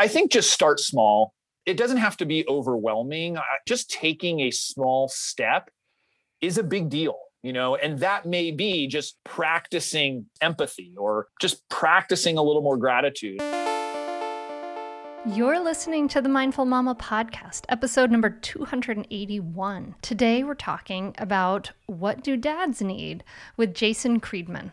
I think just start small. It doesn't have to be overwhelming. Just taking a small step is a big deal, you know, and that may be just practicing empathy or just practicing a little more gratitude. You're listening to the Mindful Mama podcast, episode number 281. Today we're talking about what do dads need with Jason Kreidman.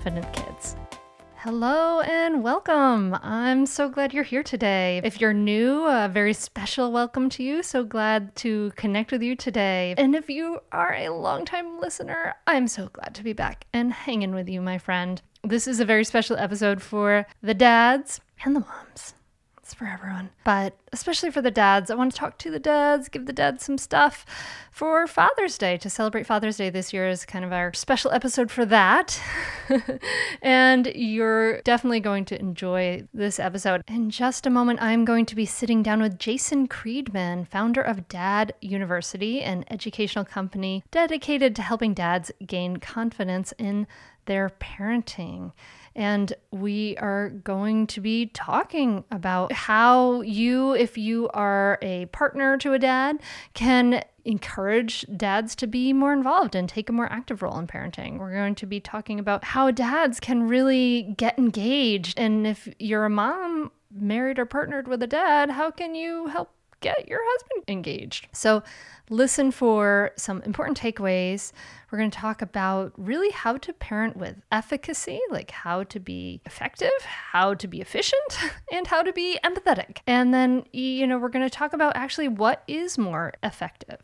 confident kids. Hello and welcome. I'm so glad you're here today. If you're new, a very special welcome to you. So glad to connect with you today. And if you are a longtime listener, I'm so glad to be back and hanging with you, my friend. This is a very special episode for the dads and the moms for everyone, but especially for the dads. I want to talk to the dads, give the dads some stuff for Father's Day to celebrate Father's Day this year is kind of our special episode for that. and you're definitely going to enjoy this episode. In just a moment, I'm going to be sitting down with Jason Kreidman, founder of Dad University, an educational company dedicated to helping dads gain confidence in their parenting. And we are going to be talking about how you, if you are a partner to a dad, can encourage dads to be more involved and take a more active role in parenting. We're going to be talking about how dads can really get engaged. And if you're a mom married or partnered with a dad, how can you help get your husband engaged? So, listen for some important takeaways we're going to talk about really how to parent with efficacy, like how to be effective, how to be efficient, and how to be empathetic. And then, you know, we're going to talk about actually what is more effective.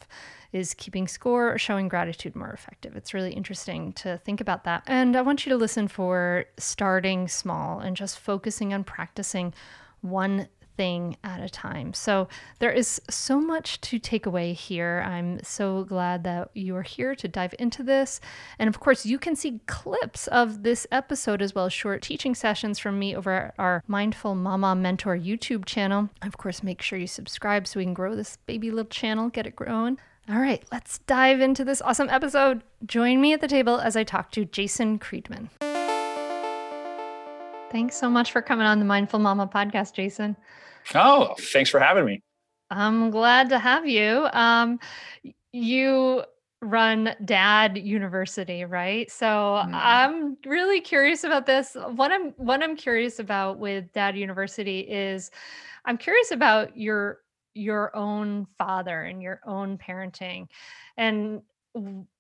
Is keeping score or showing gratitude more effective? It's really interesting to think about that. And I want you to listen for starting small and just focusing on practicing one thing at a time. So there is so much to take away here. I'm so glad that you are here to dive into this. And of course, you can see clips of this episode as well as short teaching sessions from me over at our Mindful Mama Mentor YouTube channel. Of course, make sure you subscribe so we can grow this baby little channel, get it growing. All right, let's dive into this awesome episode. Join me at the table as I talk to Jason Kreidman. Thanks so much for coming on the Mindful Mama podcast, Jason. Oh, thanks for having me. I'm glad to have you. Um, you run Dad University, right? So mm. I'm really curious about this. What I'm what I'm curious about with Dad University is I'm curious about your your own father and your own parenting. And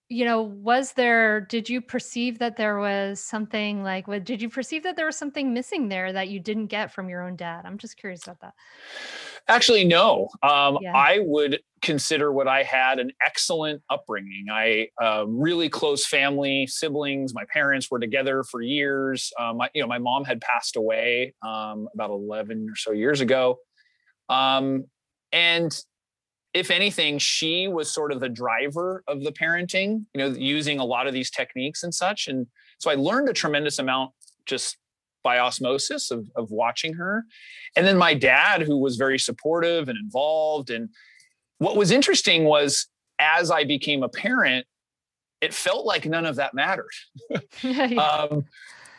you know, was there, did you perceive that there was something like, what, did you perceive that there was something missing there that you didn't get from your own dad? I'm just curious about that. Actually, no. Um, yeah. I would consider what I had an excellent upbringing. I uh, really close family, siblings. My parents were together for years. Um, my, you know, my mom had passed away um, about 11 or so years ago. Um, and if anything, she was sort of the driver of the parenting, you know, using a lot of these techniques and such. And so I learned a tremendous amount just by osmosis of, of watching her. And then my dad, who was very supportive and involved. And what was interesting was as I became a parent, it felt like none of that mattered. um,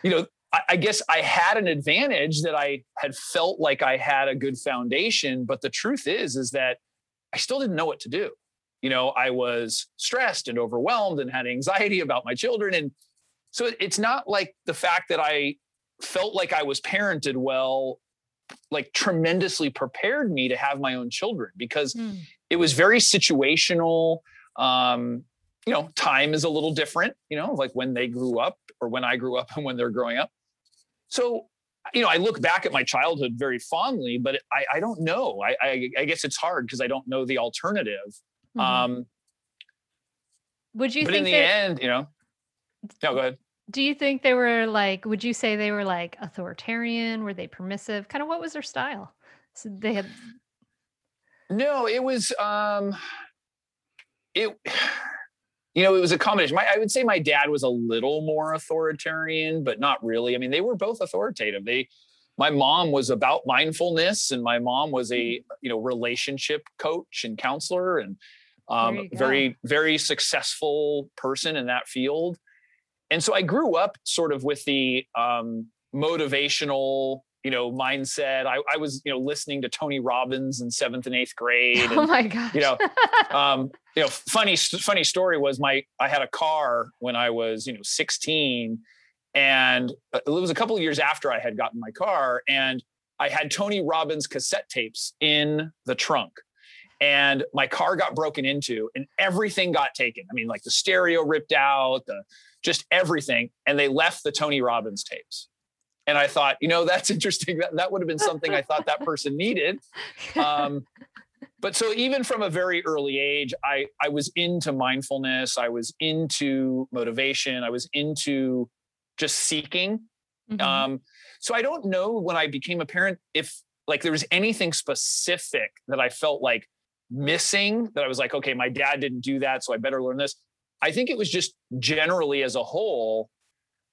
you know, I, I guess I had an advantage that I had felt like I had a good foundation, but the truth is, is that I still didn't know what to do. You know, I was stressed and overwhelmed and had anxiety about my children. And so it's not like the fact that I felt like I was parented well, like tremendously prepared me to have my own children because mm. it was very situational. Um, you know, time is a little different, you know, like when they grew up or when I grew up and when they're growing up. So, you know, I look back at my childhood very fondly, but I, I don't know. I, I, I guess it's hard because I don't know the alternative. Mm-hmm. Um, Would you? Think? But in the end, you know, no, go ahead. Do you think they were like? Would you say they were like authoritarian? Were they permissive? Kind of what was their style? So they had. No, it was. um It you know, it was a combination. My, I would say my dad was a little more authoritarian, but not really. I mean, they were both authoritative. They, my mom was about mindfulness, and my mom was a mm-hmm. you know relationship coach and counselor, and um, very very successful person in that field. And so I grew up sort of with the um, motivational you know mindset. I, I was you know listening to tony robbins in seventh and eighth grade and, oh my god you know um you know funny funny story was my i had a car when i was you know 16 and uh, it was a couple of years after i had gotten my car and i had tony robbins cassette tapes in the trunk and my car got broken into and everything got taken. I mean like the stereo ripped out the just everything and they left the tony robbins tapes and I thought, you know, that's interesting. That, that would have been something I thought that person needed. Um, but so even from a very early age, I, I was into mindfulness. I was into motivation. I was into just seeking. Mm-hmm. Um, so I don't know when I became a parent if like there was anything specific that I felt like missing that I was like, okay, my dad didn't do that, so I better learn this. I think it was just generally as a whole,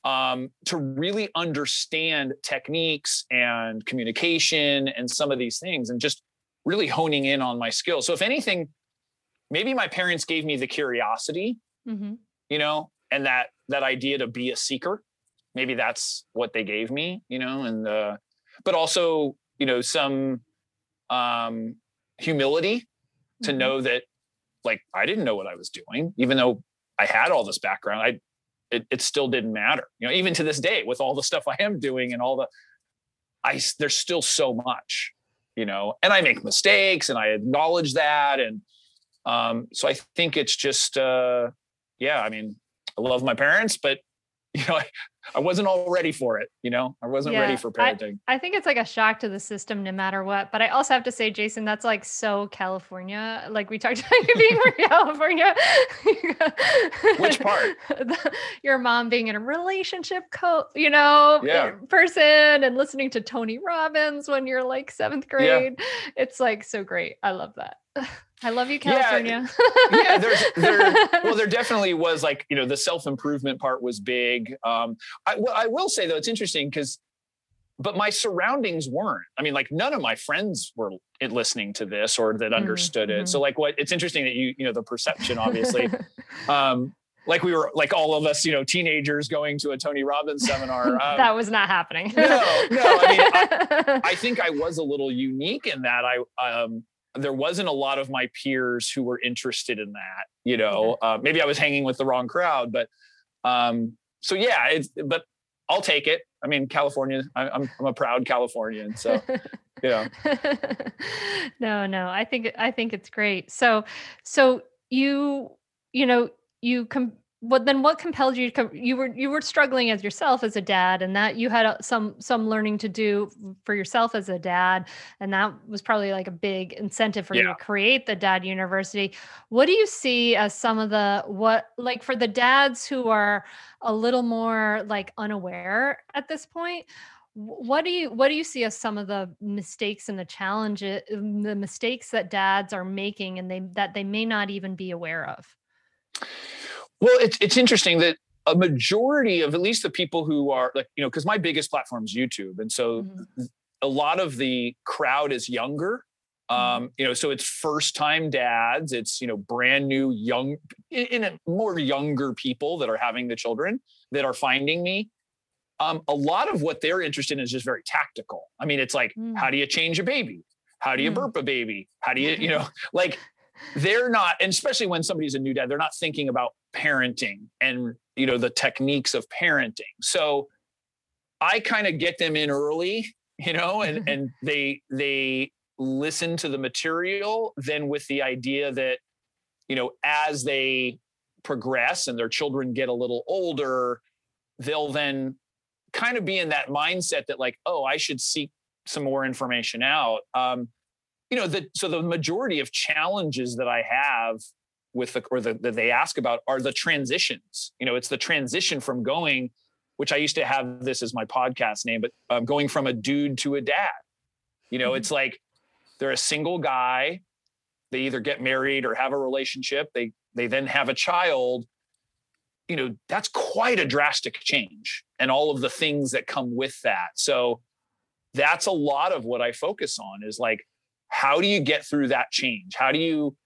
um, to really understand techniques and communication and some of these things and just really honing in on my skills. So, if anything, maybe my parents gave me the curiosity, mm-hmm. you know, and that that idea to be a seeker. Maybe that's what they gave me, you know, and uh, but also, you know, some um, humility mm-hmm. to know that like I didn't know what I was doing, even though I had all this background. I it, it still didn't matter. You know, even to this day, with all the stuff I am doing and all the, I there's still so much, you know, and I make mistakes and I acknowledge that, and um, so I think it's just, uh, yeah, I mean, I love my parents, but you know, I, I wasn't all ready for it. You know, I wasn't yeah, ready for parenting. I, I, think it's like a shock to the system, no matter what. But I also have to say, Jason, that's like so California. Like we talked about you being from California. Which part? your mom being in a relationship coach, you know, yeah. person, and listening to Tony Robbins when you're like seventh grade. Yeah. It's like so great. I love that. I love you, California. Yeah, yeah there's there. Well, there definitely was like you know the self improvement part was big. Um, I, well, I will say though it's interesting because, but my surroundings weren't. I mean, like none of my friends were listening to this or that mm-hmm, understood mm-hmm. it. So like, what it's interesting that you you know the perception obviously. um, like we were like all of us, you know, teenagers going to a Tony Robbins seminar. Um, that was not happening. no, no. I mean, I, I, think I was a little unique in that I um, there wasn't a lot of my peers who were interested in that you know uh, maybe i was hanging with the wrong crowd but um so yeah it's but i'll take it. I mean california I, i'm i'm a proud californian so yeah. No no i think i think it's great. So so you you know you come what then what compelled you to come you were you were struggling as yourself as a dad and that you had uh, some some learning to do for yourself as a dad and that was probably like a big incentive for yeah. you to create the dad university what do you see as some of the what like for the dads who are a little more like unaware at this point what do you what do you see as some of the mistakes and the challenges um, the mistakes that dads are making and they that they may not even be aware of well, it's it's interesting that a majority of at least the people who are like, you know, because my biggest platform is YouTube. And so mm-hmm. a lot of the crowd is younger. Mm-hmm. Um, you know, so it's first time dads, it's, you know, brand new young, in, in a more younger people that are having the children that are finding me. Um, a lot of what they're interested in is just very tactical. I mean, it's like, mm. how do you change a baby? How do you mm. burp a baby? How do you, you know, like they're not, and especially when somebody's a new dad, they're not thinking about parenting and you know the techniques of parenting. So I kind of get them in early, you know, and and they they listen to the material then with the idea that you know as they progress and their children get a little older they'll then kind of be in that mindset that like oh i should seek some more information out um, you know, the, so the majority of challenges that I have with the, or the, that they ask about are the transitions. You know, it's the transition from going, which I used to have this as my podcast name, but um, going from a dude to a dad. You know, mm-hmm. it's like they're a single guy. They either get married or have a relationship. They they then have a child. You know, that's quite a drastic change, and all of the things that come with that. So that's a lot of what I focus on is like how do you get through that change? How do you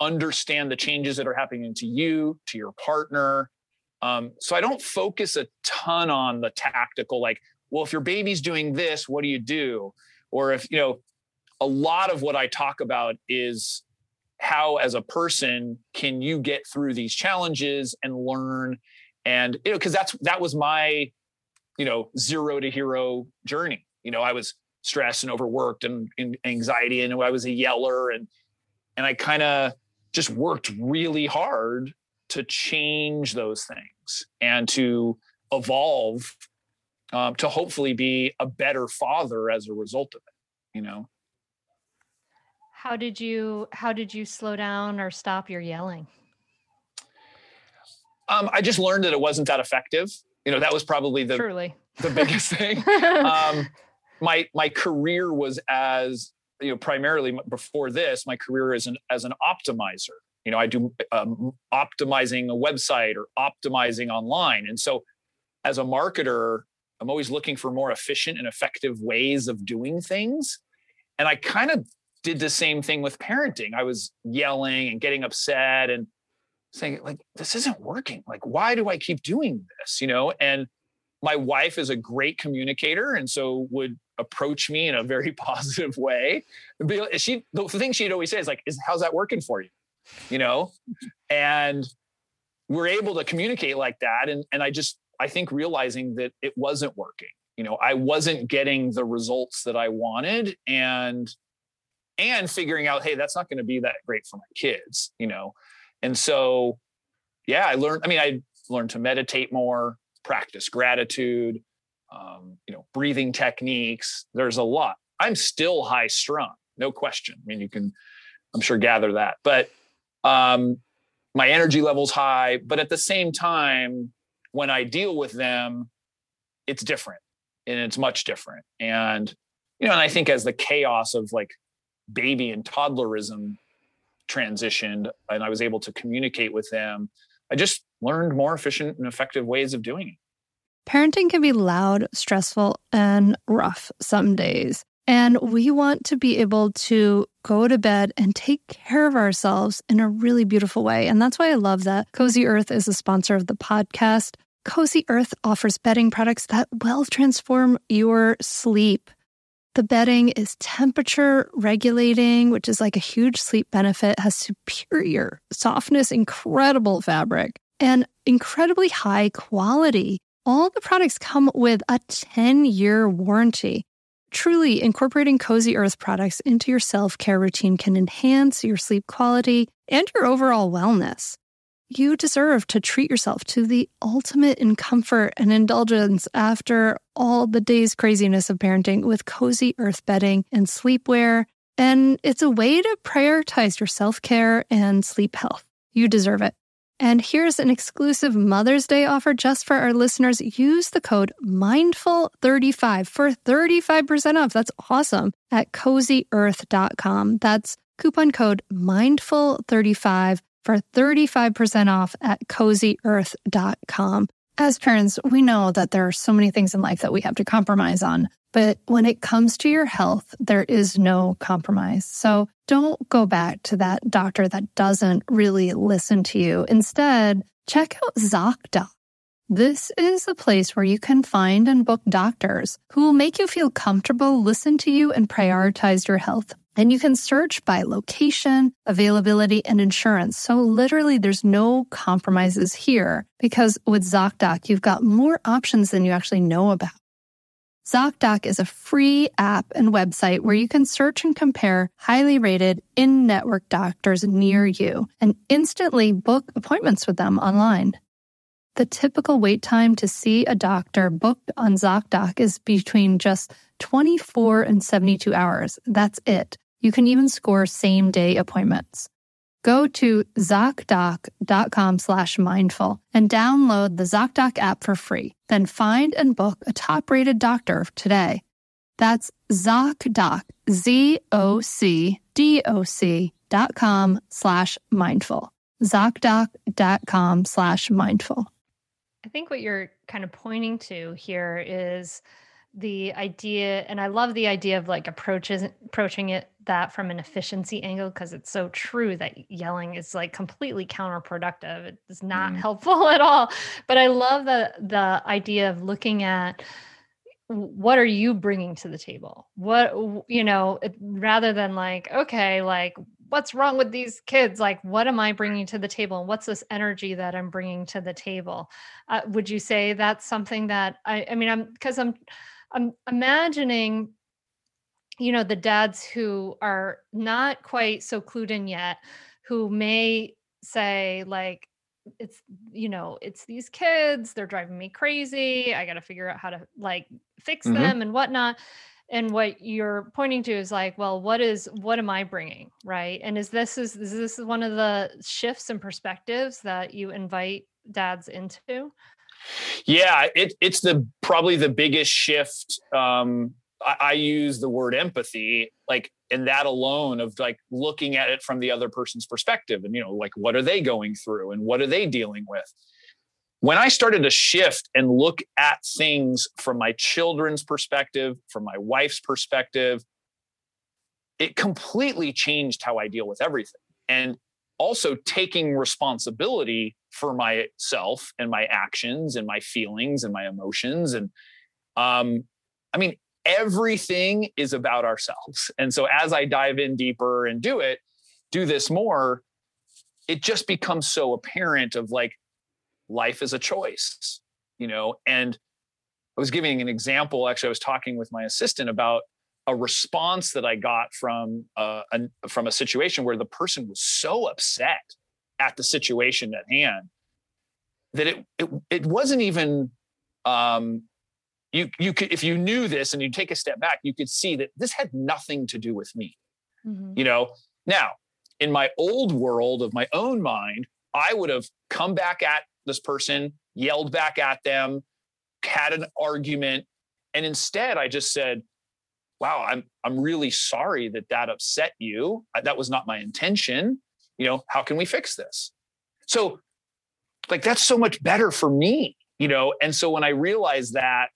understand the changes that are happening to you, to your partner? Um, so I don't focus a ton on the tactical, like, well, if your baby's doing this, what do you do? Or if, you know, a lot of what I talk about is how, as a person, can you get through these challenges and learn? And, you know, because that's, that was my, you know, zero to hero journey. You know, I was stressed and overworked and, and anxiety and I was a yeller and and I kind of just worked really hard to change those things and to evolve um, to hopefully be a better father as a result of it you know? How did you how did you slow down or stop your yelling? Um, i just learned that it wasn't that effective. You know that was probably the Truly. the biggest thing. Um, my my career was as you know primarily before this my career as an as an optimizer. You know i do um, optimizing a website or optimizing online. And so as a marketer i'm always looking for more efficient and effective ways of doing things. And i kind of did the same thing with parenting. I was yelling and getting upset and saying like this isn't working. Like why do i keep doing this? You know and my wife is a great communicator and so would approach me in a very positive way. She the thing she'd always say is like, "Is how's that working for you?" You know, and we're able to communicate like that. And and I just I think realizing that it wasn't working. You know, I wasn't getting the results that I wanted, and and figuring out, hey, that's not going to be that great for my kids. You know, and so yeah, I learned. I mean, I learned to meditate more, practice gratitude um, you know, breathing techniques. There's a lot. I'm still high strung, no question. I mean, you can, I'm sure, gather that. But um, my energy level's high. But at the same time, when I deal with them, it's different and it's much different. And, you know, and I think as the chaos of like baby and toddlerism transitioned and I was able to communicate with them, I just learned more efficient and effective ways of doing it. Parenting can be loud, stressful, and rough some days. And we want to be able to go to bed and take care of ourselves in a really beautiful way. And that's why I love that Cozy Earth is a sponsor of the podcast. Cozy Earth offers bedding products that will transform your sleep. The bedding is temperature regulating, which is like a huge sleep benefit, has superior softness, incredible fabric, and incredibly high quality all the products come with a 10 year warranty. Truly, incorporating Cozy Earth products into your self care routine can enhance your sleep quality and your overall wellness. You deserve to treat yourself to the ultimate in comfort and indulgence after all the day's craziness of parenting with Cozy Earth bedding and sleepwear. And it's a way to prioritize your self care and sleep health. You deserve it. And here's an exclusive Mother's Day offer just for our listeners. Use the code MINDFUL35 for 35% off. That's awesome at cozyearth.com. That's coupon code MINDFUL35 for 35% off at cozyearth.com. As parents, we know that there are so many things in life that we have to compromise on. But when it comes to your health, there is no compromise. So don't go back to that doctor that doesn't really listen to you. Instead, check out ZocDoc. This is a place where you can find and book doctors who will make you feel comfortable, listen to you, and prioritize your health. And you can search by location, availability, and insurance. So literally there's no compromises here because with ZocDoc, you've got more options than you actually know about. ZocDoc is a free app and website where you can search and compare highly rated in network doctors near you and instantly book appointments with them online. The typical wait time to see a doctor booked on ZocDoc is between just 24 and 72 hours. That's it. You can even score same day appointments. Go to ZocDoc.com slash mindful and download the ZocDoc app for free. Then find and book a top rated doctor today. That's ZocDoc, Z-O-C-D-O-C dot com slash mindful. ZocDoc.com slash mindful. I think what you're kind of pointing to here is the idea and i love the idea of like approaches approaching it that from an efficiency angle because it's so true that yelling is like completely counterproductive. It's not mm. helpful at all. But i love the the idea of looking at what are you bringing to the table? What you know rather than like okay like what's wrong with these kids? Like what am i bringing to the table? And what's this energy that i'm bringing to the table? Uh, would you say that's something that i i mean i'm because i'm I'm imagining, you know, the dads who are not quite so clued in yet, who may say, like, it's you know it's these kids they're driving me crazy i got to figure out how to like fix mm-hmm. them and whatnot. And what you're pointing to is like well what is what am i bringing? Right? And is this is, is this one of the shifts and perspectives that you invite dads into yeah, it, it's the probably the biggest shift. Um, I, I use the word empathy, like, and that alone of like looking at it from the other person's perspective, and you know, like what are they going through, and what are they dealing with. When I started to shift and look at things from my children's perspective, from my wife's perspective, it completely changed how I deal with everything. And also taking responsibility for myself and my actions and my feelings and my emotions. And um i mean everything is about ourselves. And so as i dive in deeper and do it do this more it just becomes so apparent of like life is a choice you know? And i was giving an example actually i was talking with my assistant about a response that I got from uh, a, from a situation where the person was so upset at the situation at hand that it it, it wasn't even um, you you could if you knew this and you take a step back you could see that this had nothing to do with me mm-hmm. you know now in my old world of my own mind i would have come back at this person yelled back at them had an argument and instead i just said wow, I'm I'm really sorry that that upset you. That was not my intention. You know, how can we fix this? So, like that's so much better for me, you know. And so when I realized that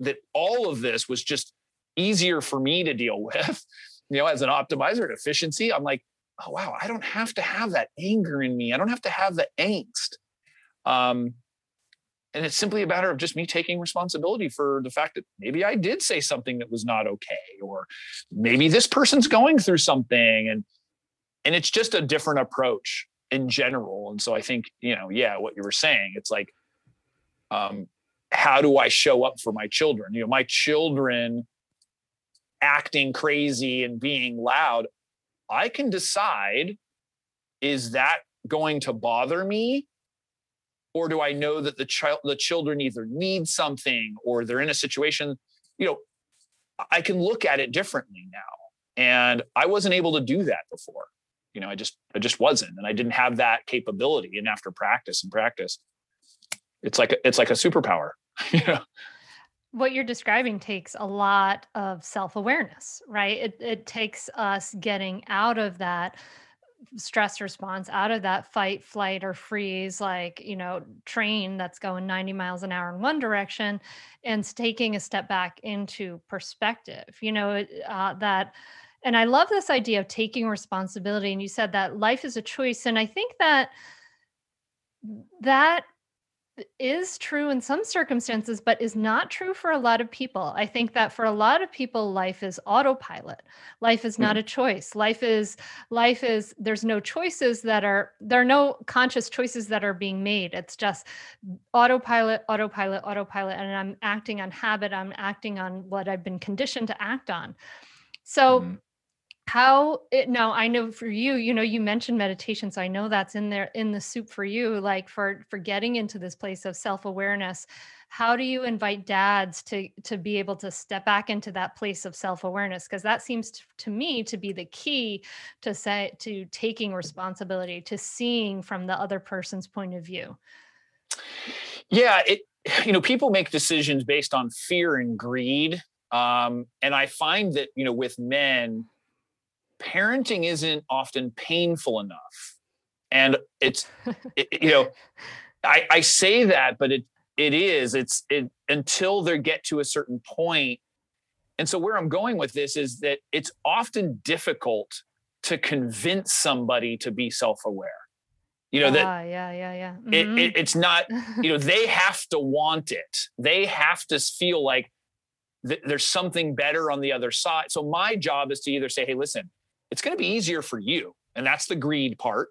that all of this was just easier for me to deal with, you know, as an optimizer and efficiency, I'm like, oh wow, I don't have to have that anger in me. I don't have to have the angst. Um, and it's simply a matter of just me taking responsibility for the fact that maybe I did say something that was not okay, or maybe this person's going through something. And and it's just a different approach in general. And so I think, you know, yeah, what you were saying, it's like, um, how do I show up for my children? You know, my children acting crazy and being loud, I can decide is that going to bother me or do i know that the child the children either need something or they're in a situation you know i can look at it differently now. And i wasn't able to do that before. You know i just i just wasn't and i didn't have that capability. And after practice and practice it's like a, it's like a superpower you know? What you're describing takes a lot of self-awareness right? It, it takes us getting out of that stress response out of that fight flight or freeze like you know train that's going 90 miles an hour in one direction and taking a step back into perspective you know uh, that and i love this idea of taking responsibility and you said that life is a choice and i think that that is true in some circumstances, but is not true for a lot of people. I think that for a lot of people, life is autopilot. Life is not mm. a choice. Life is, life is, there's no choices that are, there are no conscious choices that are being made. It's just autopilot, autopilot, autopilot. And I'm acting on habit. I'm acting on what I've been conditioned to act on. So, mm how it no i know for you you know you mentioned meditation so i know that's in there in the soup for you like for for getting into this place of self-awareness. How do you invite dads to to be able to step back into that place of self-awareness? Because that seems to, to me to be the key to say to taking responsibility to seeing from the other person's point of view. Yeah it you know people make decisions based on fear and greed um, and i find that you know with men parenting isn't often painful enough. And it's it, you know I, I say that but it it is it's it until they get to a certain point. And so where i'm going with this is that it's often difficult to convince somebody to be self-aware. You know that uh, yeah yeah yeah. mm-hmm. it, it, it's not you know they have to want it. They have to feel like th- there's something better on the other side. So my job is to either say hey listen it's going to be easier for you. And that's the greed part.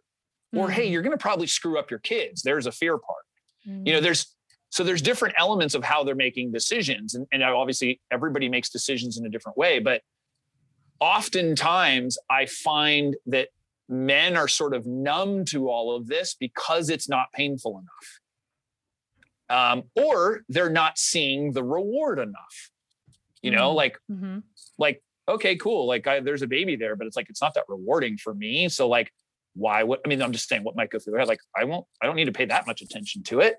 Or, mm-hmm. hey, you're going to probably screw up your kids. There's a fear part. Mm-hmm. You know, mm. there's so there's different elements of how they're making decisions. And, and obviously, everybody makes decisions in a different way. But oftentimes, I find that men are sort of numb to all of this because it's not painful enough. Um, or they're not seeing the reward enough. You know, mm-hmm. like, mm-hmm. like okay, cool. Like I, there's a baby there, but it's like it's not that rewarding for me. So like, why would I mean? I'm just saying what might go through their head. Like I won't. I don't need to pay that much attention to it.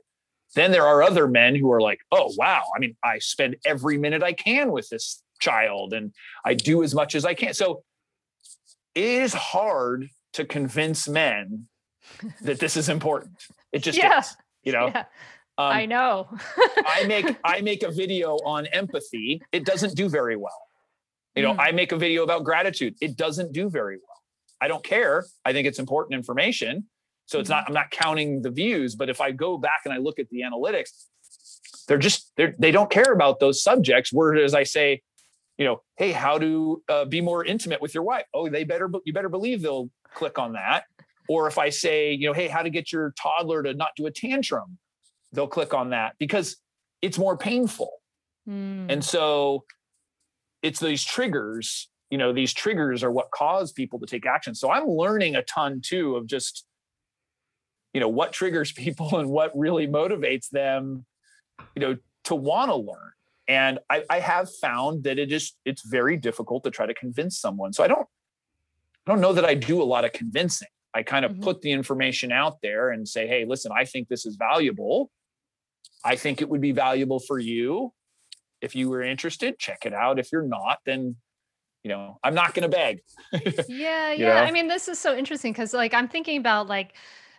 Then there are other men who are like, oh wow. I mean, I spend every minute I can with this child, and I do as much as I can. So it is hard to convince men that this is important. It just yeah. is. You know. Yeah. Um, I know. I make I make a video on empathy. It doesn't do very well. You know, mm. I make a video about gratitude. It doesn't do very well. I don't care. I think it's important information. So it's not, mm-hmm. I'm not counting the views, but if I go back and I look at the analytics, they're just, they're, they don't care about those subjects. Whereas I say, you know, hey, how to uh, be more intimate with your wife? Oh, they better, you better believe they'll click on that. Or if I say, you know, hey, how to get your toddler to not do a tantrum, they'll click on that because it's more painful. Mm. And so it's these triggers you know these triggers are what cause people to take action. So i'm learning a ton too of just you know what triggers people and what really motivates them you know to want to learn. And I, I have found that it is it's very difficult to try to convince someone. So i don't i don't know that i do a lot of convincing. I kind of mm-hmm. put the information out there and say hey listen i think this is valuable. I think it would be valuable for you if you were interested, check it out. If you're not, then you know, I'm not going to beg. yeah, yeah. Know? I mean, this is so interesting because like I'm thinking about like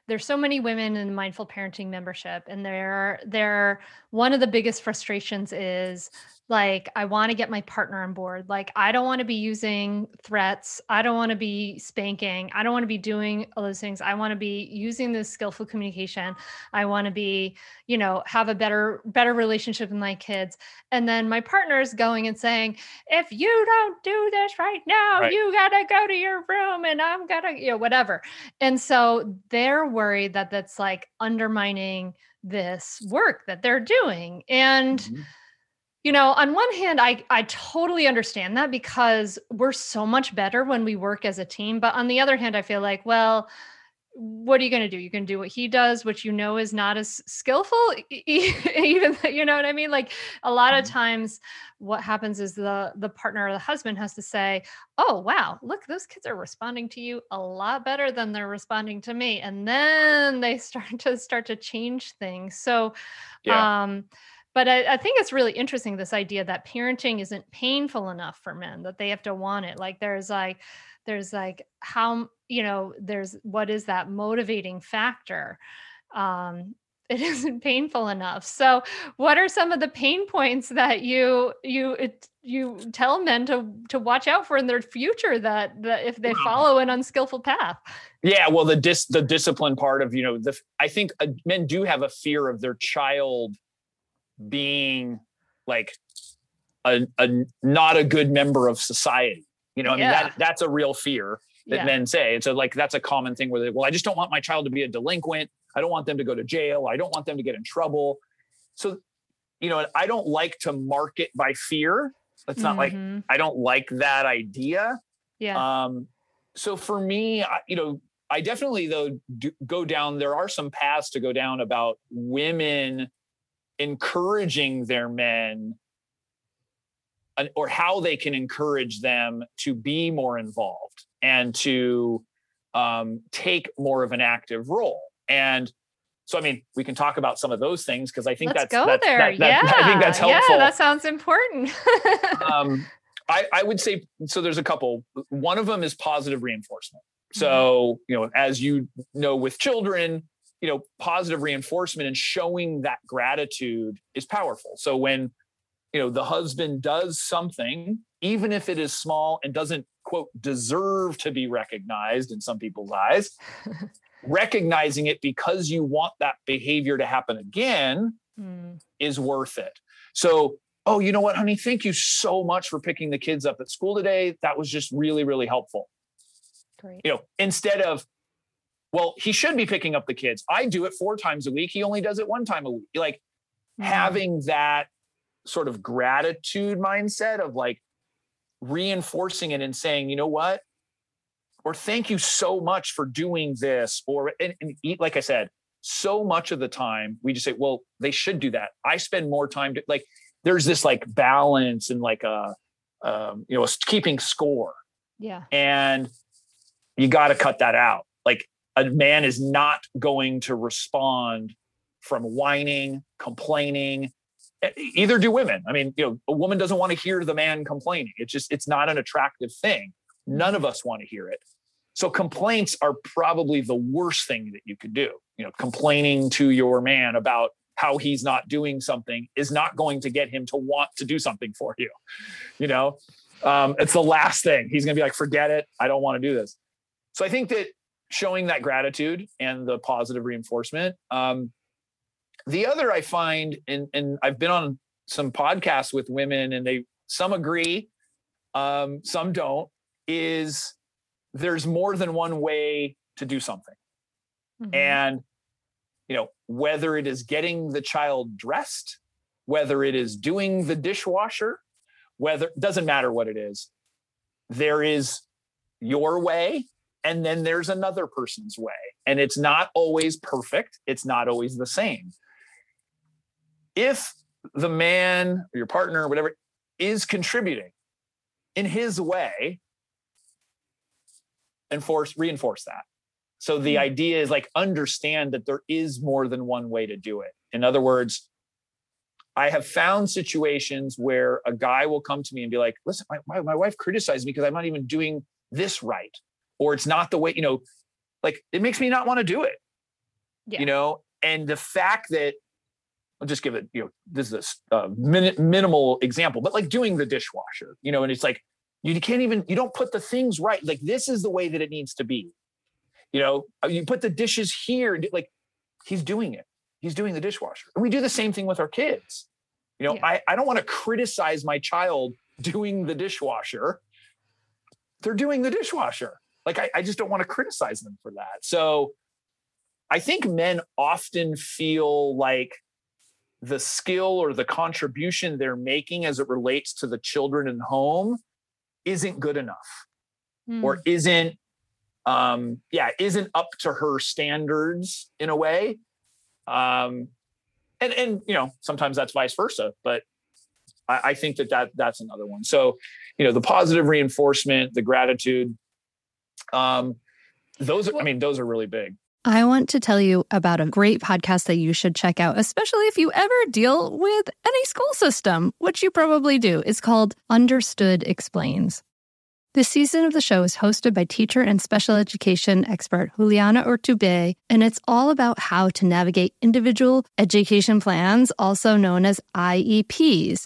there's so many women in mindful parenting membership and they're they're one of the biggest frustrations is like i want to get my partner on board like i don't want to be using threats i don't want to be spanking i don't want to be doing all those things i want to be using this skillful communication i want to be you know have a better better relationship with my kids and then my partner is going and saying if you don't do this right now right. you gotta go to your room and i'm gonna you know whatever and so they're worried that that's like undermining this work that they're doing and mm-hmm you know, on one hand, I I totally understand that because we're so much better when we work as a team. But on the other hand, I feel like, well, what are you going to do? You can do what he does, which you know is not as skillful, even you know what I mean. Like a lot of mm-hmm. times, what happens is the the partner or the husband has to say, "Oh wow, look, those kids are responding to you a lot better than they're responding to me," and then they start to start to change things. So, yeah. um, but I, I, think it's really interesting this idea that parenting isn't painful enough for men that they have to want it like there's like there's like how you know there's what is that motivating factor? Um it isn't painful enough. So what are some of the pain points that you you it, you tell men to to watch out for in their future that that if they follow an unskillful path? Yeah well the dis the discipline part of you know the i think uh, men do have a fear of their child being like a, a not a good member of society you know i mean yeah. that that's a real fear that yeah. men say it's a like that's a common thing where they well i just don't want my child to be a delinquent I don't want them to go to jail. I don't want them to get in trouble. So, you know, I don't like to market by fear. It's not mm-hmm. like I don't like that idea. Yeah. Um, so for me, I, you know, I definitely though do, go down. There are some paths to go down about women encouraging their men or how they can encourage them to be more involved and to um, take more of an active role. And so, I mean, we can talk about some of those things because I think Let's that's go that's, there. That, that, yeah, I think that's helpful. Yeah, that sounds important. um, I, I would say so. There's a couple. One of them is positive reinforcement. So, mm-hmm. you know, as you know, with children, you know, positive reinforcement and showing that gratitude is powerful. So when you know the husband does something even if it is small and doesn't quote deserve to be recognized in some people's eyes recognizing it because you want that behavior to happen again mm. is worth it. So, oh, you know what, honey? Thank you so much for picking the kids up at school today. That was just really, really helpful. Great. You know, instead of, well, he should be picking up the kids. I do it four times a week. He only does it one time a week. Like mm. having that sort of gratitude mindset of like reinforcing it and saying, you know what? or thank you so much for doing this or and, and like i said so much of the time we just say well they should do that i spend more time to like there's this like balance and like a um, you know keeping score yeah and you got to cut that out like a man is not going to respond from whining complaining either do women i mean you know a woman doesn't want to hear the man complaining it's just it's not an attractive thing None of us want to hear it. So complaints are probably the worst thing that you could do. You know, complaining to your man about how he's not doing something is not going to get him to want to do something for you. You know, um, it's the last thing he's going to be like, forget it. I don't want to do this. So I think that showing that gratitude and the positive reinforcement. Um, the other I find, and, and I've been on some podcasts with women and they, some agree, um, some don't, is there's more than one way to do something. Mm-hmm. And, you know, whether it is getting the child dressed, whether it is doing the dishwasher, whether doesn't matter what it is, there is your way and then there's another person's way. And it's not always perfect, it's not always the same. If the man or your partner or whatever is contributing in his way enforce reinforce that so the mm-hmm. idea is like understand that there is more than one way to do it in other words i have found situations where a guy will come to me and be like listen my, my, my wife criticized me because i'm not even doing this right or it's not the way you know like it makes me not want to do it yeah. you know and the fact that I'll just give it, you know, this is a uh, min- minimal example, but like doing the dishwasher, you know, and it's like, you can't even, you don't put the things right. Like this is the way that it needs to be. You know, uh, you put the dishes here, like he's doing it. He's doing the dishwasher. And we do the same thing with our kids. You know, yeah. I, I don't want to criticize my child doing the dishwasher. They're doing the dishwasher. Like I, I just don't want to criticize them for that. So I think men often feel like the skill or the contribution they're making as it relates to the children and home isn't good enough mm. or isn't um yeah isn't up to her standards in a way um and and you know sometimes that's vice versa but I, I think that that that's another one so you know the positive reinforcement the gratitude um those are, i mean those are really big I want to tell you about a great podcast that you should check out, especially if you ever deal with any school system, which you probably do. It's called Understood Explains. This season of the show is hosted by teacher and special education expert Juliana Urtubey, and it's all about how to navigate individual education plans, also known as IEPs.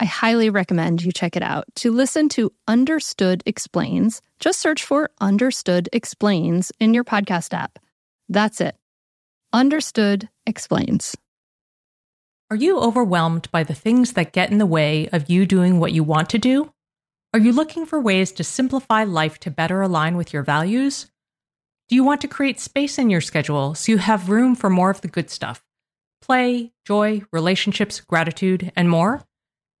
I highly recommend you check it out. To listen to Understood Explains, just search for Understood Explains in your podcast app. That's it. Understood Explains. Are you overwhelmed by the things that get in the way of you doing what you want to do? Are you looking for ways to simplify life to better align with your values? Do you want to create space in your schedule so you have room for more of the good stuff? Play, joy, relationships, gratitude, and more?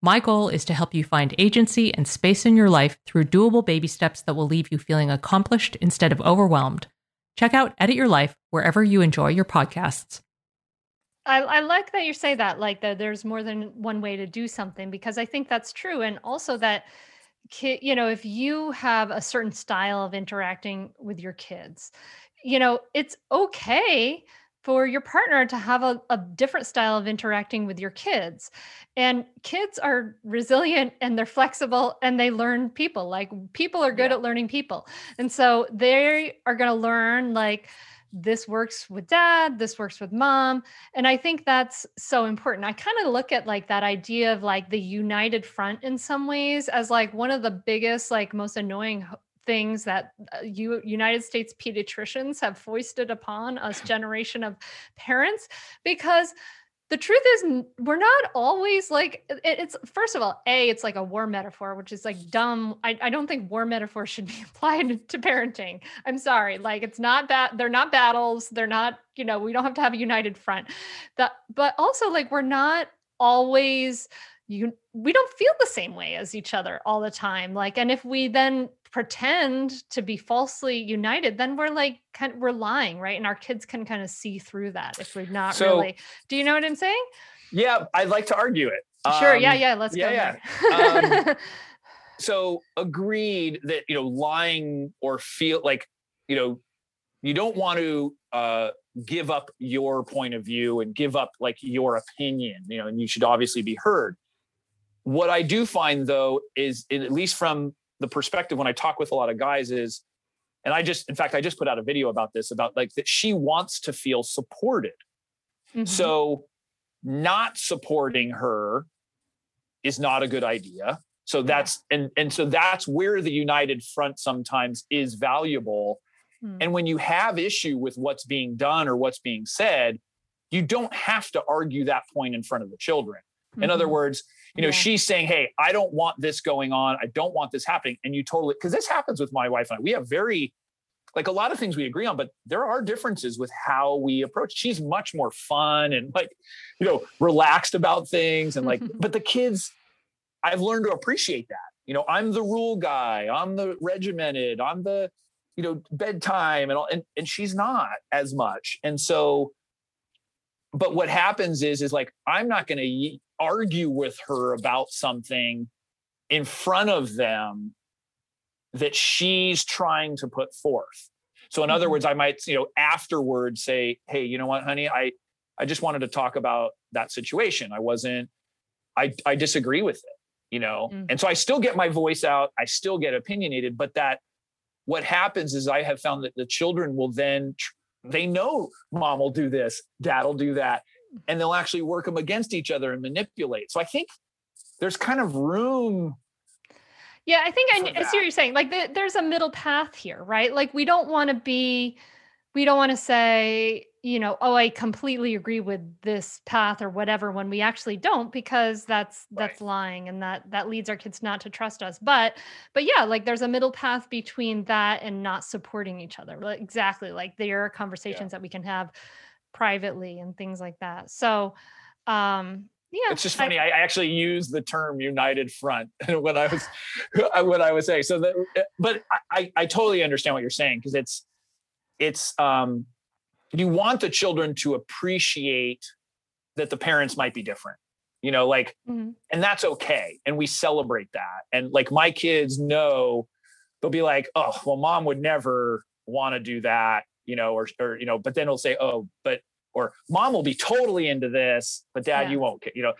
My goal is to help you find agency and space in your life through doable baby steps that will leave you feeling accomplished instead of overwhelmed. Check out Edit Your Life wherever you enjoy your podcasts. I, I like that you say that, like that there's more than one way to do something, because I think that's true. And also that, you know, if you have a certain style of interacting with your kids, you know, it's okay for your partner to have a, a different style of interacting with your kids. And kids are resilient and they're flexible and they learn people. Like people are good yeah. at learning people. And so they are going to learn like, this works with dad this works with mom and i think that's so important i kind of look at like that idea of like the united front in some ways as like one of the biggest like most annoying things that uh, you United States pediatricians have foisted upon us generation of parents because the truth is we're not always like it's first of all a it's like a war metaphor which is like dumb. I, I don't think war metaphor should be applied to parenting. I'm sorry. Like it's not bad they're not battles. They're not you know we don't have to have a united front. That but also like we're not always you we don't feel the same way as each other all the time. Like and if we then pretend to be falsely united then we're like we're lying right? And our kids can kind of see through that if we're not so, really do you know what i'm saying? Yeah i'd like to argue it sure um, yeah yeah let's yeah, go yeah. um, so agreed that you know lying or feel like you know you don't want to uh, give up your point of view and give up like your opinion you know and you should obviously be heard. What i do find though is at least from the perspective when I talk with a lot of guys is, and I just, in fact, I just put out a video about this about like that she wants to feel supported. Mm-hmm. So not supporting her is not a good idea. So that's and and so that's where the united front sometimes is valuable. Mm-hmm. And when you have issue with what's being done or what's being said, you don't have to argue that point in front of the children. Mm-hmm. In other mm-hmm. words, you know, yeah. she's saying, Hey, I don't want this going on. I don't want this happening. And you totally, because this happens with my wife and I. We have very, like a lot of things we agree on, but there are differences with how we approach. She's much more fun and like, you know, relaxed about things. And like, but the kids, I've learned to appreciate that. You know, I'm the rule guy, I'm the regimented, I'm the, you know, bedtime and all, and, and she's not as much. And so, but what happens is, is like, I'm not going to argue with her about something in front of them that she's trying to put forth. So in mm-hmm. other words, I might, you know, afterwards say, "Hey, you know what, honey, I I just wanted to talk about that situation. I wasn't I I disagree with it." you know mm-hmm. and so i still get my voice out i still get opinionated but that what happens is i have found that the children will then they know mom will do this dad will do that and they'll actually work them against each other and manipulate. So i think there's kind of room yeah i think I, I, see what you're saying. Like the, there's a middle path here right? Like we don't want to be we don't want to say you know oh i completely agree with this path or whatever when we actually don't because that's that's right. lying and that that leads our kids not to trust us. But but yeah like there's a middle path between that and not supporting each other. Exactly like there are conversations yeah. that we can have privately and things like that so um yeah it's just funny i, I actually use the term united front when i was when i was saying so that but i i totally understand what you're saying because it's it's um you want the children to appreciate that the parents might be different you know like mm-hmm. and that's okay and we celebrate that and like my kids know they'll be like oh well mom would never want to do that you know or or you know but then they'll say oh but or mom will be totally into this but dad yeah. you won't you know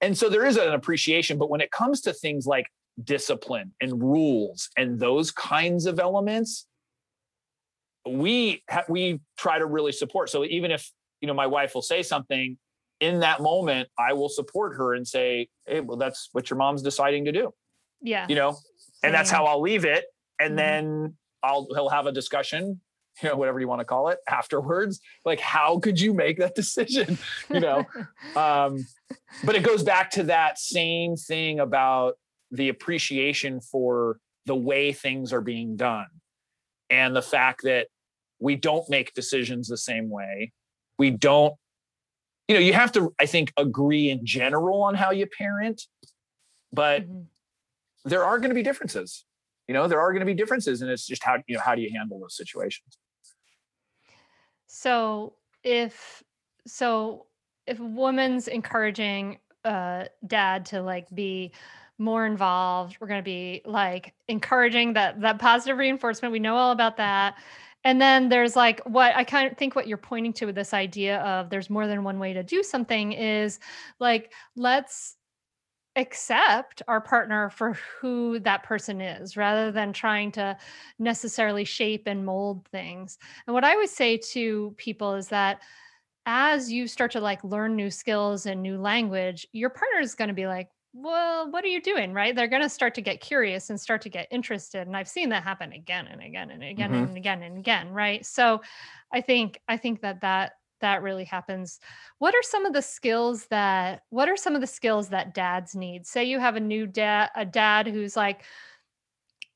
and so there is an appreciation but when it comes to things like discipline and rules and those kinds of elements we ha- we try to really support. So even if you know my wife will say something in that moment, I will support her and say, "Hey, well, that's what your mom's deciding to do." Yeah, you know, and that's how I'll leave it. And mm-hmm. then I'll he'll have a discussion, you know, whatever you want to call it, afterwards. Like, how could you make that decision? you know, um, but it goes back to that same thing about the appreciation for the way things are being done and the fact that we don't make decisions the same way we don't you know you have to i think agree in general on how you parent but mm-hmm. there are going to be differences you know there are going to be differences and it's just how you know how do you handle those situations so if so if a woman's encouraging uh dad to like be more involved we're going to be like encouraging that that positive reinforcement we know all about that. And then there's like what I kind of think what you're pointing to with this idea of there's more than one way to do something is like, let's accept our partner for who that person is rather than trying to necessarily shape and mold things. And what I would say to people is that as you start to like learn new skills and new language, your partner is going to be like, well, what are you doing? Right. They're going to start to get curious and start to get interested. And I've seen that happen again and again and again mm-hmm. and again and again. Right. So I think, I think that that, that really happens. What are some of the skills that, what are some of the skills that dads need? Say you have a new dad, a dad who's like,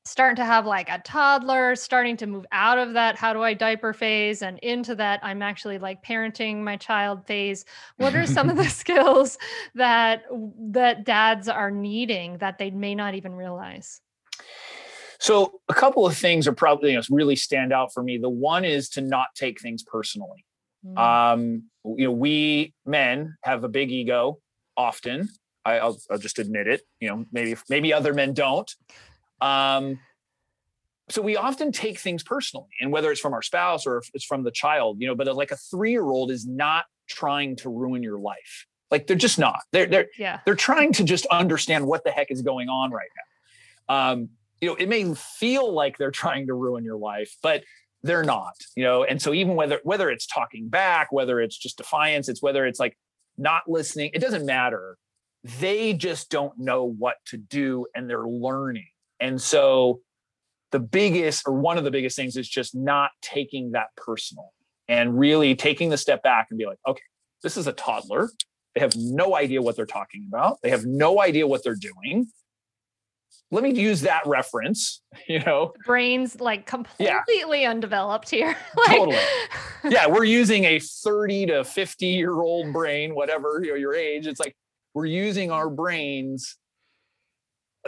starting to have like a toddler, starting to move out of that how do I diaper phase and into that I'm actually like parenting my child phase. What are some of the skills that that dads are needing that they may not even realize? So a couple of things are probably you know, really stand out for me. The one is to not take things personally. Mm. Um, you know, we men have a big ego often. I, will just admit it. You know, maybe maybe other men don't. Um, so we often take things personally, and whether it's from our spouse or if it's from the child, you know, but like a three-year-old is not trying to ruin your life. Like they're just not. They're they're yeah. they're trying to just understand what the heck is going on right now. Um, you know, it may feel like they're trying to ruin your life, but they're not. You know, and so even whether whether it's talking back, whether it's just defiance, it's whether it's like not listening, it doesn't matter. They just don't know what to do, and they're learning and so the biggest or one of the biggest things is just not taking that personal and really taking the step back and be like, okay, this is a toddler. They have no idea what they're talking about. They have no idea what they're doing. Let me use that reference, you know. Brains like completely yeah. undeveloped here. like... Totally. Yeah, we're using a 30 to 50 year old brain, whatever you know, your age. It's like we're using our brains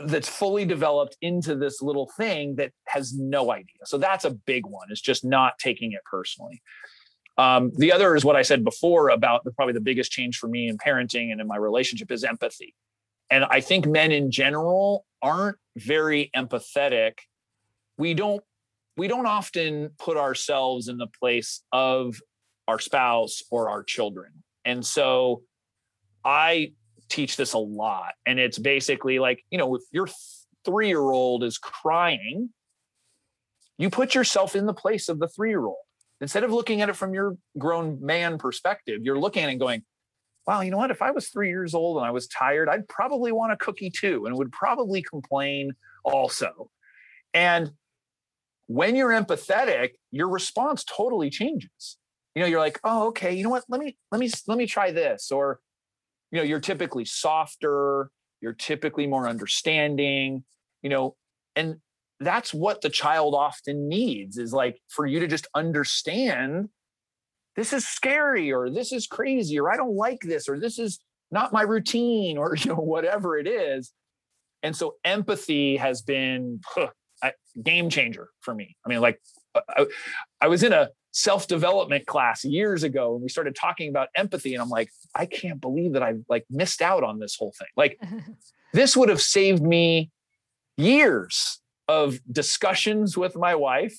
that's fully developed into this little thing that has no idea. So that's a big one. Is just not taking it personally. Um, the other is what I said before about the, probably the biggest change for me in parenting and in my relationship is empathy. And I think men in general aren't very empathetic. We don't we don't often put ourselves in the place of our spouse or our children. And so I teach this a lot. And it's basically like, you know, if your three year old is crying, you put yourself in the place of the three year old. Instead of looking at it from your grown man perspective, you're looking at it and going, wow, you know what? If I was three years old and I was tired, I'd probably want a cookie too and would probably complain also. And when you're empathetic, your response totally changes. You know, you're like, oh, okay, you know what? Let me, let me, let me try this. Or, you know, you're typically softer, you're typically more understanding, you know, and that's what the child often needs is like for you to just understand this is scary or this is crazy or I don't like this or this is not my routine or you know whatever it is. And so empathy has been huh, a game changer for me. I mean like uh, I, I was in a self-development class years ago and we started talking about empathy and I'm like I can't believe that I've like missed out on this whole thing. Like this would have saved me years of discussions with my wife,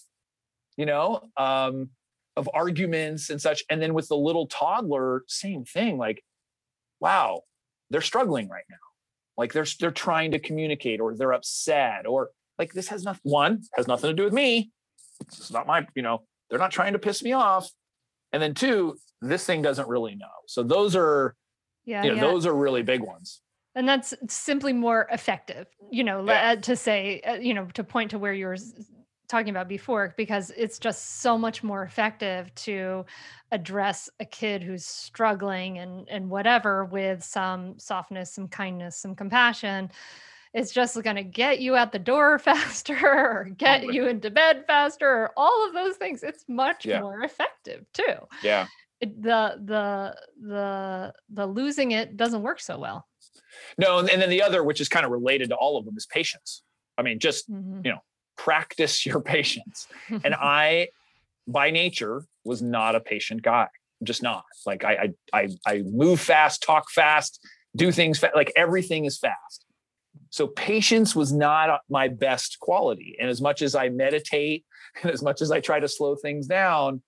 you know, um, of arguments and such. And then with the little toddler, same thing. Like, wow, they're struggling right now. Like they're they're trying to communicate, or they're upset, or like this has nothing. One has nothing to do with me. It's not my, you know, they're not trying to piss me off. And then two, this thing doesn't really know. So those are, yeah, you know, yeah. those are really big ones and that's simply more effective you know yeah. to say uh, you know to point to where you're talking about before because it's just so much more effective to address a kid who's struggling and and whatever with some softness some kindness some compassion. It's just going to get you out the door faster or get oh, you into bed faster or all of those things. It's much yeah. more effective too. Yeah. It, the the the the losing it doesn't work so well. No and, and then the other which is kind of related to all of them is patience. I mean just mm-hmm. you know practice your patience. and I, by nature, was not a patient guy. I'm just not. Like I, I, I, I move fast, talk fast, do things fast. Like everything is fast. So patience was not my best quality. And as much as I meditate and as much as I try to slow things down,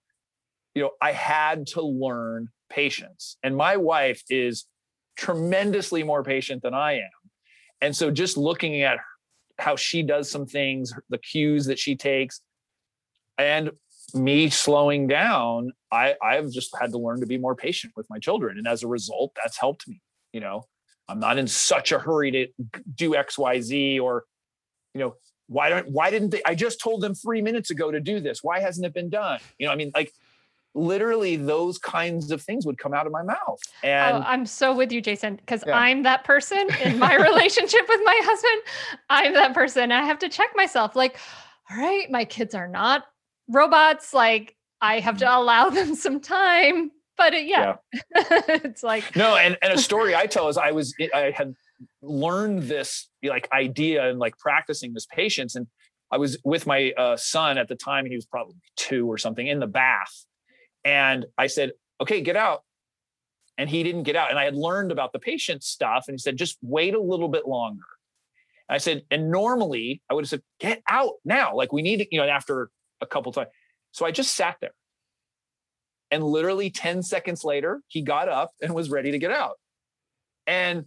you know, I had to learn patience. And my wife is tremendously more patient than I am. And so just looking at how she does some things, the cues that she takes, and me slowing down, I, I've just had to learn to be more patient with my children. And as a result, that's helped me. You know, I'm not in such a hurry to do XYZ or, you know, why don't why didn't they? I just told them three minutes ago to do this. Why hasn't it been done? You know, I mean, like literally those kinds of things would come out of my mouth. Oh, and oh, I'm so with you, Jason, because yeah. I'm that person in my relationship with my husband. I'm that person. I have to check myself like, all right, my kids are not robots. Like, I have to mm. allow them some time. But it, yeah, yeah. it's like no. And, and a story I tell is I was, I had learned this like idea and like practicing this patience. And I was with my uh, son at the time, he was probably two or something in the bath and I said, okay, get out. And he didn't get out. And I had learned about the patient stuff. And he said, just wait a little bit longer. And I said, and normally I would have said, get out now. Like we need, you know, after a couple times. So I just sat there. And literally 10 seconds later, he got up and was ready to get out. And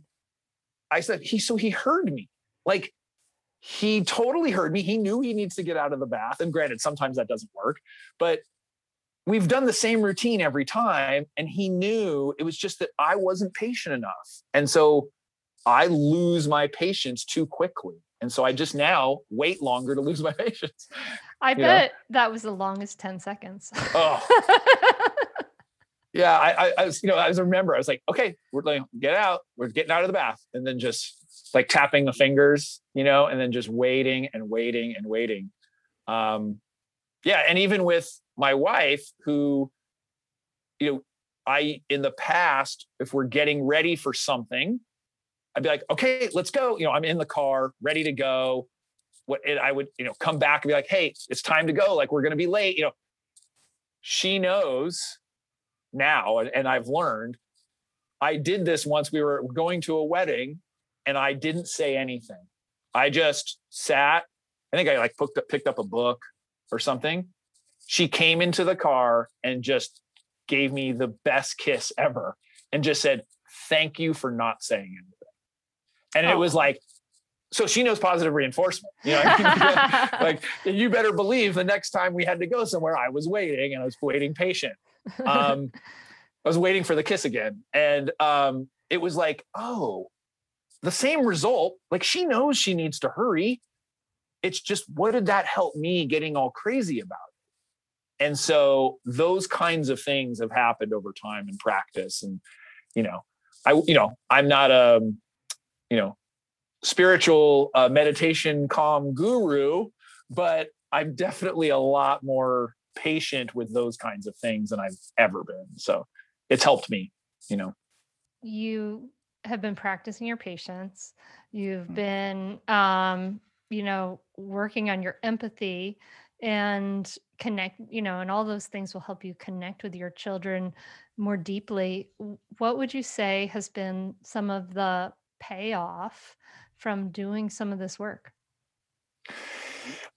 I said, he, so he heard me. Like he totally heard me. He knew he needs to get out of the bath. And granted, sometimes that doesn't work, but we've done the same routine every time and he knew it was just that i wasn't patient enough. And so i lose my patience too quickly. And so i just now wait longer to lose my patience i bet know? that was the longest 10 seconds. Oh. Yeah I, I, I was you know i was remember i was like okay we're like get out. We're getting out of the bath. And then just like tapping the fingers you know and then just waiting and waiting and waiting. Um yeah and even with my wife who you know i in the past if we're getting ready for something i'd be like okay let's go you know i'm in the car ready to go. What and i would you know come back and be like hey it's time to go like we're to be late you know. She knows now and, and i've learned i did this once we were going to a wedding and i didn't say anything. I just sat i think i like picked up, picked up a book or something she came into the car and just gave me the best kiss ever and just said, thank you for not saying anything. And oh. it was like, so she knows positive reinforcement. You know, like you better believe the next time we had to go somewhere, I was waiting and I was waiting patient. Um, I was waiting for the kiss again. And um, it was like, oh, the same result. Like she knows she needs to hurry. It's just, what did that help me getting all crazy about? it? And so those kinds of things have happened over time in practice. And, you know, I, you know, I'm not a, you know, spiritual uh, meditation calm guru, but I'm definitely a lot more patient with those kinds of things than I've ever been. So it's helped me, you know. You have been practicing your patience. You've mm-hmm. been, um, you know, working on your empathy and connect, you know, and all those things will help you connect with your children more deeply. What would you say has been some of the payoff from doing some of this work?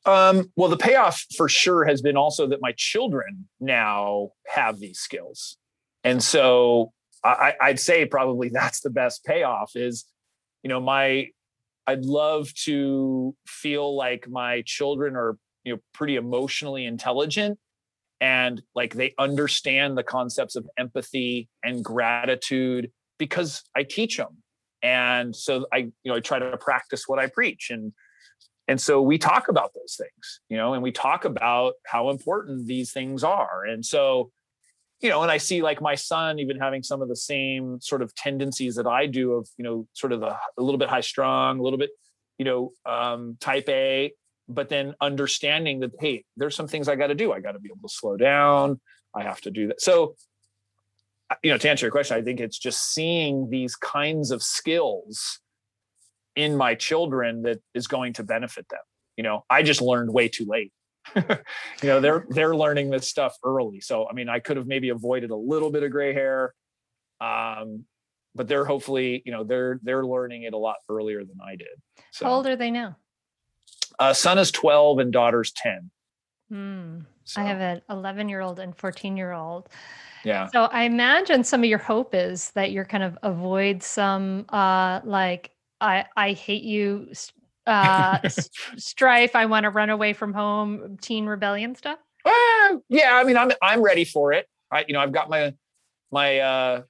Um, well, the payoff for sure has been also that my children now have these skills. And so I, I'd say probably that's the best payoff is, you know, my, I'd love to feel like my children are, you know, pretty emotionally intelligent and like they understand the concepts of empathy and gratitude because I teach them. And so I, you know, I try to practice what I preach and and so we talk about those things, you know, and we talk about how important these things are. And so you know, and I see like my son even having some of the same sort of tendencies that I do of, you know, sort of the, a little bit high strung, a little bit, you know, um, type A, but then understanding that, hey, there's some things I got to do. I got to be able to slow down. I have to do that. So, you know, to answer your question, I think it's just seeing these kinds of skills in my children that is going to benefit them. You know, I just learned way too late. you know they're they're learning this stuff early. So i mean i could have maybe avoided a little bit of gray hair um, but they're hopefully you know they're they're learning it a lot earlier than i did. So, how old are they now? Uh, son is 12 and daughter's 10 hmm. so. i have an 11 year old and 14 year old yeah. So i imagine some of your hope is that you're kind of avoid some uh like i i hate you uh strife i want to run away from home teen rebellion stuff uh, yeah i mean i'm i'm ready for it i you know i've got my my uh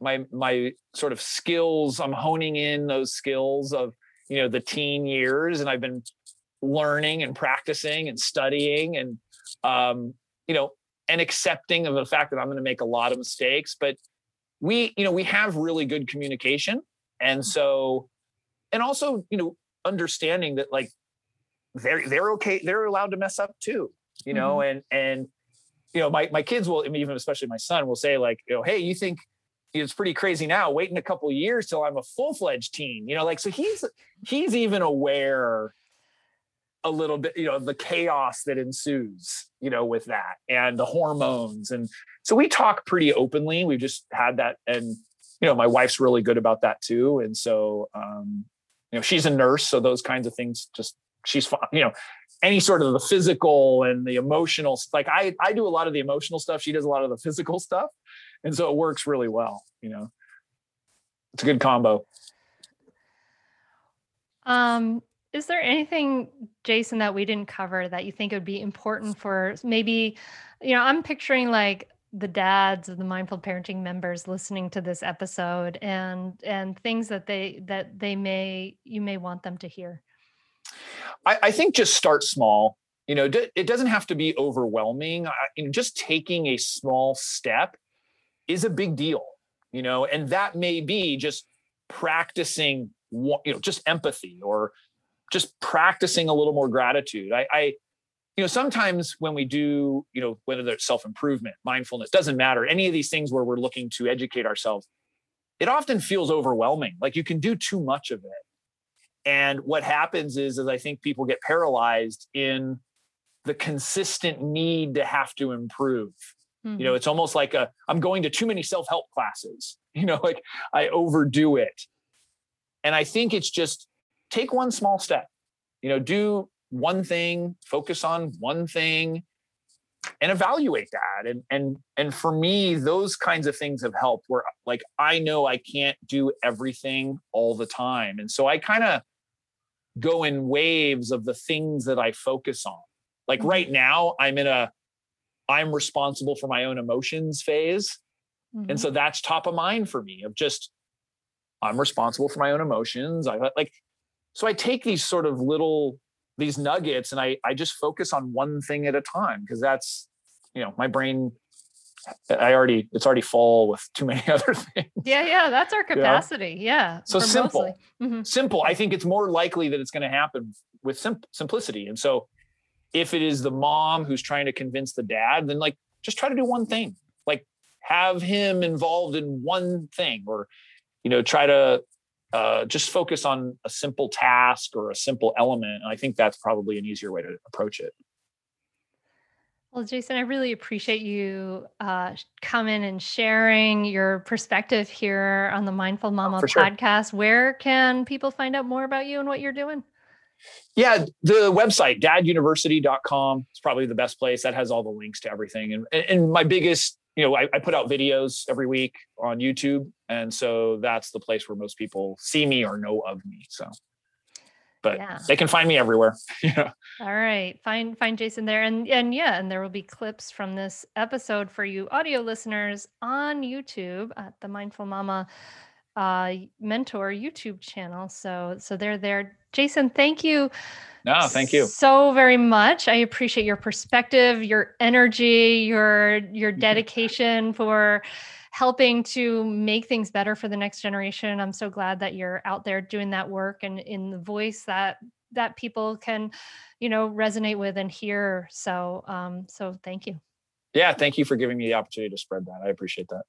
my my sort of skills i'm honing in those skills of you know the teen years and i've been learning and practicing and studying and um you know and accepting of the fact that i'm going to make a lot of mistakes but we you know we have really good communication and mm. so and also you know understanding that like they're they're okay they're allowed to mess up too you know mm-hmm. and and you know my my kids will even especially my son will say like you know hey you think it's pretty crazy now waiting a couple years till i'm a full-fledged teen you know like so he's he's even aware a little bit you know the chaos that ensues you know with that and the hormones and so we talk pretty openly we've just had that and you know my wife's really good about that too and so um you know she's a nurse so those kinds of things just she's fine you know any sort of the physical and the emotional like i i do a lot of the emotional stuff she does a lot of the physical stuff and so it works really well you know. It's a good combo. Um is there anything jason that we didn't cover that you think would be important for maybe you know i'm picturing like the dads of the mindful parenting members listening to this episode and and things that they that they may you may want them to hear. I, I think just start small. You know it doesn't have to be overwhelming. I, you know, just taking a small step is a big deal you know and that may be just practicing you know just empathy or just practicing a little more gratitude. I, I you know sometimes when we do you know whether it's self-improvement mindfulness doesn't matter any of these things where we're looking to educate ourselves it often feels overwhelming. Like you can do too much of it. And what happens is is i think people get paralyzed in the consistent need to have to improve. Mm-hmm. you know mm-hmm. it's almost like a i'm going to too many self-help classes. You know like i overdo it. And i think it's just take one small step. You know do one thing, focus on one thing, and evaluate that and and and for me those kinds of things have helped where like i know i can't do everything all the time and so i kind of go in waves of the things that i focus on like mm-hmm. right now i'm in a i'm responsible for my own emotions phase mm-hmm. and so mm-hmm. that's top of mind for me of just i'm responsible for my own emotions i like so i take these sort of little these nuggets and I, I just focus on one thing at a time because that's, you know, my brain, I already, it's already full with too many other things. Yeah. Yeah. That's our capacity. Yeah. yeah so simple, mm-hmm. simple. I think it's more likely that it's going to happen with sim- simplicity. And so if it is the mom who's trying to convince the dad, then like, just try to do one thing, like have him involved in one thing or, you know, try to uh, just focus on a simple task or a simple element. And I think that's probably an easier way to approach it. Well, Jason, I really appreciate you uh, coming and sharing your perspective here on the Mindful Mama oh, podcast. Sure. Where can people find out more about you and what you're doing? Yeah, the website, daduniversity.com is probably the best place. That has all the links to everything. And, and my biggest you know, I, I, put out videos every week on YouTube, and so that's the place where most people see me or know of me. So, but yeah. they can find me everywhere. yeah. All right, find find Jason there, and and yeah, and there will be clips from this episode for you audio listeners on YouTube at the Mindful Mama uh, Mentor YouTube channel. So so they're there. Jason, thank you no, thank you so very much. I appreciate your perspective, your energy, your your dedication for helping to make things better for the next generation. I'm so glad that you're out there doing that work and in the voice that that people can, you know, resonate with and hear. So um so thank you. Yeah, thank you for giving me the opportunity to spread that. I appreciate that.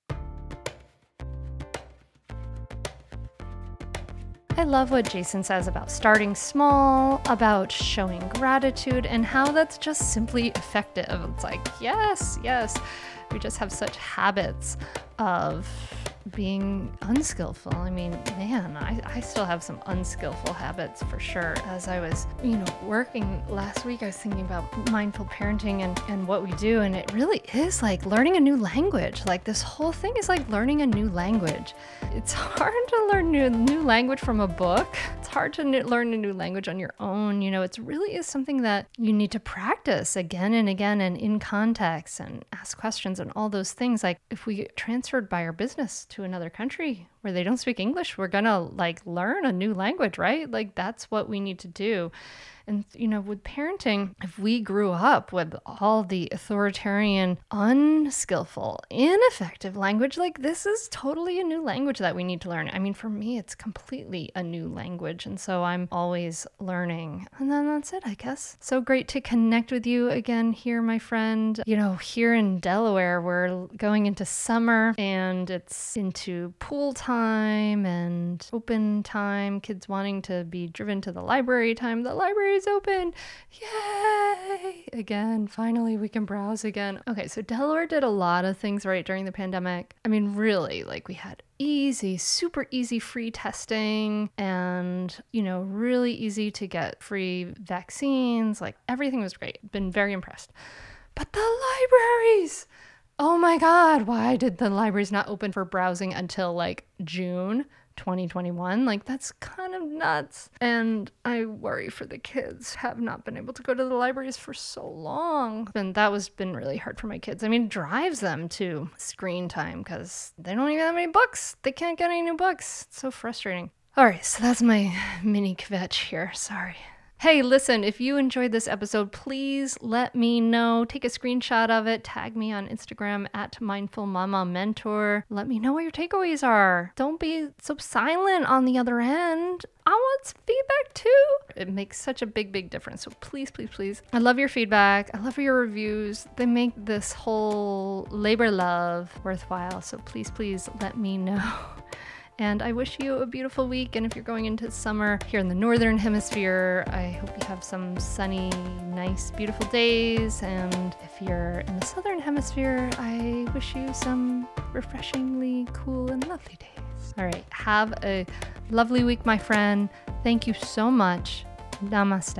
I love what Jason says about starting small, about showing gratitude, and how that's just simply effective. It's like, yes, yes, we just have such habits of being unskillful. I mean, man, I, I still have some unskillful habits for sure. As I was, you know, working last week, I was thinking about mindful parenting and, and what we do. And it really is like learning a new language. Like this whole thing is like learning a new language. It's hard to learn new, new language from a book. It's hard to learn a new language on your own. You know, it really is something that you need to practice again and again and in context and ask questions and all those things. Like if we get transferred by our business to another country where they don't speak English, we're going to like learn a new language, right? Like that's what we need to do. And, you know, with parenting, if we grew up with all the authoritarian, unskillful, ineffective language, like this is totally a new language that we need to learn. I mean, for me, it's completely a new language. And so I'm always learning. And then that's it, I guess. So great to connect with you again here, my friend. You know, here in Delaware, we're going into summer and it's into pool time and open time, kids wanting to be driven to the library time. The library is open. Yay! Again, finally we can browse again. Okay, so Delaware did a lot of things right during the pandemic. I mean, really, like we had easy, super easy free testing and, you know, really easy to get free vaccines. Like everything was great. Been very impressed. But the libraries! Oh my God, why did the libraries not open for browsing until like June? 2021. Like, that's kind of nuts. And I worry for the kids, have not been able to go to the libraries for so long. And that was been really hard for my kids. I mean, drives them to screen time because they don't even have any books. They can't get any new books. It's so frustrating. All right, so that's my mini kvetch here. Sorry. Hey, listen, if you enjoyed this episode, please let me know. Take a screenshot of it, tag me on Instagram at Mindful Mama Mentor. Let me know what your takeaways are. Don't be so silent on the other end. I want feedback too. It makes such a big, big difference. So please, please, please. I love your feedback. I love your reviews. They make this whole labor love worthwhile. So please, please let me know. And I wish you a beautiful week. And if you're going into summer here in the Northern Hemisphere, I hope you have some sunny, nice, beautiful days. And if you're in the Southern Hemisphere, I wish you some refreshingly cool and lovely days. All right. Have a lovely week, my friend. Thank you so much. Namaste.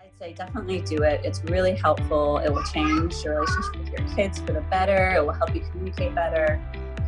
I'd say definitely do it. It's really helpful. It will change your relationship with your kids for the better. It will help you communicate better.